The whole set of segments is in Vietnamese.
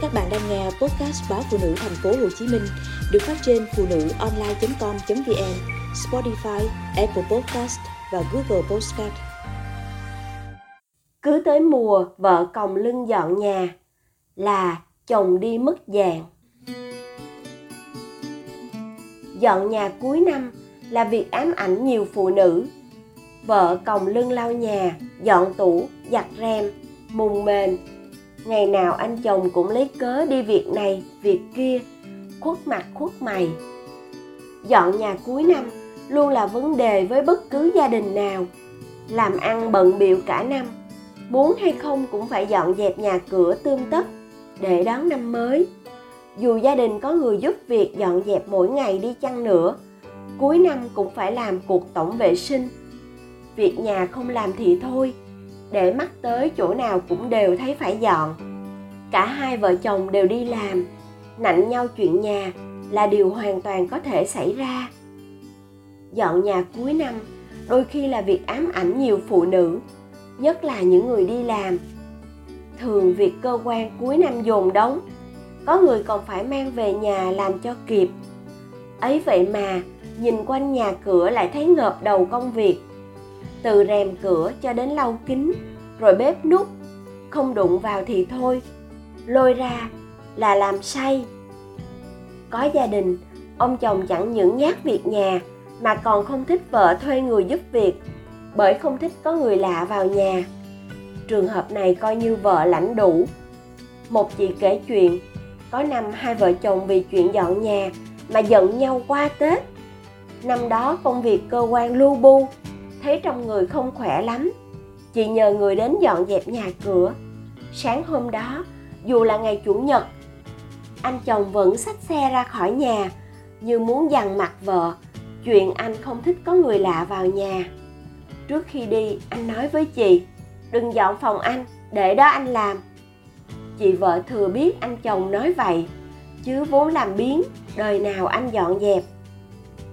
Các bạn đang nghe podcast báo phụ nữ thành phố Hồ Chí Minh được phát trên phụ nữ online.com.vn, Spotify, Apple Podcast và Google Podcast. Cứ tới mùa vợ còng lưng dọn nhà là chồng đi mất dạng. Dọn nhà cuối năm là việc ám ảnh nhiều phụ nữ. Vợ còng lưng lau nhà, dọn tủ, giặt rèm, mùng mền, ngày nào anh chồng cũng lấy cớ đi việc này, việc kia, khuất mặt khuất mày. Dọn nhà cuối năm luôn là vấn đề với bất cứ gia đình nào. Làm ăn bận biệu cả năm, muốn hay không cũng phải dọn dẹp nhà cửa tươm tất để đón năm mới. Dù gia đình có người giúp việc dọn dẹp mỗi ngày đi chăng nữa, cuối năm cũng phải làm cuộc tổng vệ sinh. Việc nhà không làm thì thôi để mắt tới chỗ nào cũng đều thấy phải dọn. Cả hai vợ chồng đều đi làm. Nạnh nhau chuyện nhà là điều hoàn toàn có thể xảy ra. Dọn nhà cuối năm, đôi khi là việc ám ảnh nhiều phụ nữ, nhất là những người đi làm. Thường việc cơ quan cuối năm dồn đóng, có người còn phải mang về nhà làm cho kịp. Ấy vậy mà, nhìn quanh nhà cửa lại thấy ngợp đầu công việc từ rèm cửa cho đến lau kính rồi bếp nút, không đụng vào thì thôi. Lôi ra là làm say. Có gia đình, ông chồng chẳng những nhát việc nhà mà còn không thích vợ thuê người giúp việc, bởi không thích có người lạ vào nhà. Trường hợp này coi như vợ lãnh đủ. Một chị kể chuyện, có năm hai vợ chồng vì chuyện dọn nhà mà giận nhau qua tết. Năm đó công việc cơ quan lu bu thấy trong người không khỏe lắm, chị nhờ người đến dọn dẹp nhà cửa. Sáng hôm đó, dù là ngày chủ nhật, anh chồng vẫn xách xe ra khỏi nhà, như muốn dằn mặt vợ, chuyện anh không thích có người lạ vào nhà. Trước khi đi, anh nói với chị, đừng dọn phòng anh, để đó anh làm. Chị vợ thừa biết anh chồng nói vậy, chứ vốn làm biến đời nào anh dọn dẹp.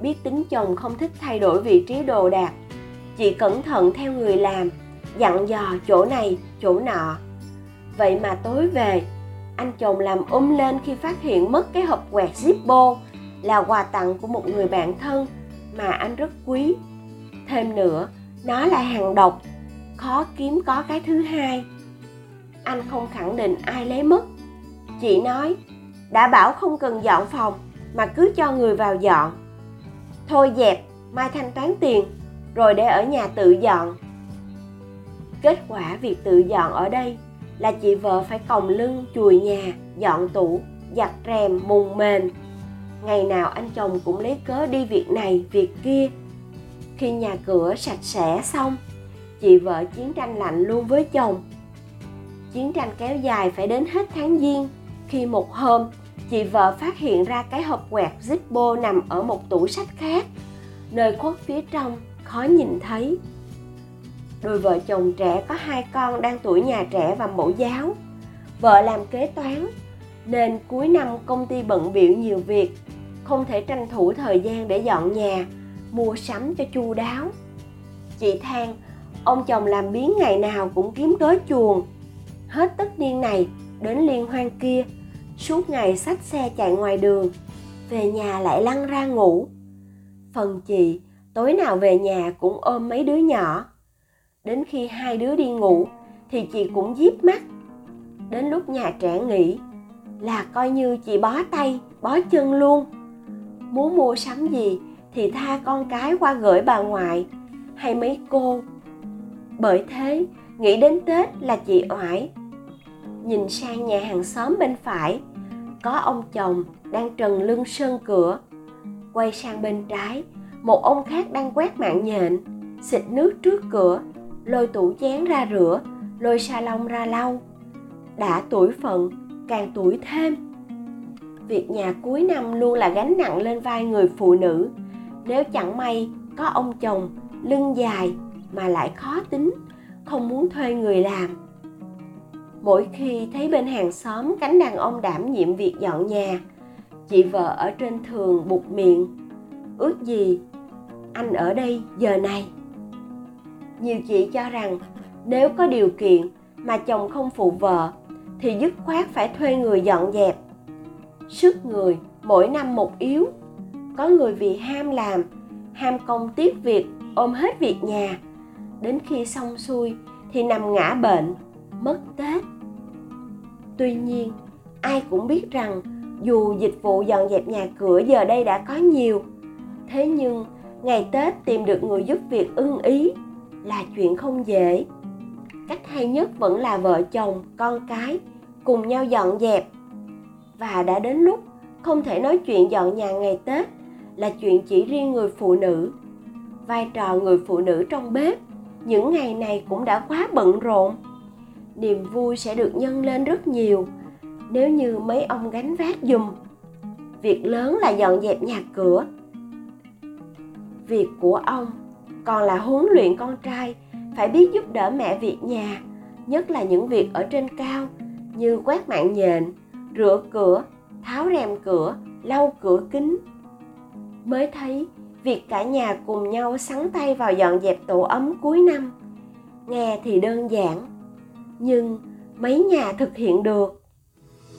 Biết tính chồng không thích thay đổi vị trí đồ đạc chị cẩn thận theo người làm, dặn dò chỗ này, chỗ nọ. Vậy mà tối về, anh chồng làm um lên khi phát hiện mất cái hộp quẹt Zippo là quà tặng của một người bạn thân mà anh rất quý. Thêm nữa, nó là hàng độc, khó kiếm có cái thứ hai. Anh không khẳng định ai lấy mất. Chị nói, đã bảo không cần dọn phòng, mà cứ cho người vào dọn. Thôi dẹp, mai thanh toán tiền rồi để ở nhà tự dọn. Kết quả việc tự dọn ở đây là chị vợ phải còng lưng, chùi nhà, dọn tủ, giặt rèm, mùng mền. Ngày nào anh chồng cũng lấy cớ đi việc này, việc kia. Khi nhà cửa sạch sẽ xong, chị vợ chiến tranh lạnh luôn với chồng. Chiến tranh kéo dài phải đến hết tháng giêng, khi một hôm, chị vợ phát hiện ra cái hộp quẹt Zippo nằm ở một tủ sách khác, nơi khuất phía trong khó nhìn thấy. Đôi vợ chồng trẻ có hai con đang tuổi nhà trẻ và mẫu giáo. Vợ làm kế toán, nên cuối năm công ty bận biệu nhiều việc, không thể tranh thủ thời gian để dọn nhà, mua sắm cho chu đáo. Chị than, ông chồng làm biến ngày nào cũng kiếm cớ chuồng hết tất niên này, đến liên hoan kia, suốt ngày xách xe chạy ngoài đường, về nhà lại lăn ra ngủ. Phần chị tối nào về nhà cũng ôm mấy đứa nhỏ. Đến khi hai đứa đi ngủ thì chị cũng díp mắt. Đến lúc nhà trẻ nghỉ là coi như chị bó tay, bó chân luôn. Muốn mua sắm gì thì tha con cái qua gửi bà ngoại hay mấy cô. Bởi thế, nghĩ đến tết là chị oải. Nhìn sang nhà hàng xóm bên phải, có ông chồng đang trần lưng sơn cửa. Quay sang bên trái một ông khác đang quét mạng nhện, xịt nước trước cửa, lôi tủ chén ra rửa, lôi sa lông ra lau. Đã tuổi phận, càng tuổi thêm. Việc nhà cuối năm luôn là gánh nặng lên vai người phụ nữ. Nếu chẳng may có ông chồng lưng dài mà lại khó tính, không muốn thuê người làm. Mỗi khi thấy bên hàng xóm cánh đàn ông đảm nhiệm việc dọn nhà, chị vợ ở trên thường bụt miệng, ước gì anh ở đây giờ này. Nhiều chị cho rằng nếu có điều kiện mà chồng không phụ vợ thì dứt khoát phải thuê người dọn dẹp. Sức người mỗi năm một yếu. Có người vì ham làm, ham công tiếc việc, ôm hết việc nhà. Đến khi xong xuôi thì nằm ngã bệnh, mất tết. Tuy nhiên, ai cũng biết rằng dù dịch vụ dọn dẹp nhà cửa giờ đây đã có nhiều, thế nhưng ngày tết tìm được người giúp việc ưng ý là chuyện không dễ. Cách hay nhất vẫn là vợ chồng, con cái cùng nhau dọn dẹp. Và đã đến lúc không thể nói chuyện dọn nhà ngày tết là chuyện chỉ riêng người phụ nữ. Vai trò người phụ nữ trong bếp những ngày này cũng đã quá bận rộn. Niềm vui sẽ được nhân lên rất nhiều nếu như mấy ông gánh vác dùm việc lớn là dọn dẹp nhà cửa việc của ông. Còn là huấn luyện con trai, phải biết giúp đỡ mẹ việc nhà, nhất là những việc ở trên cao như quét mạng nhện, rửa cửa, tháo rèm cửa, lau cửa kính. Mới thấy, việc cả nhà cùng nhau sắn tay vào dọn dẹp tổ ấm cuối năm, nghe thì đơn giản, nhưng mấy nhà thực hiện được.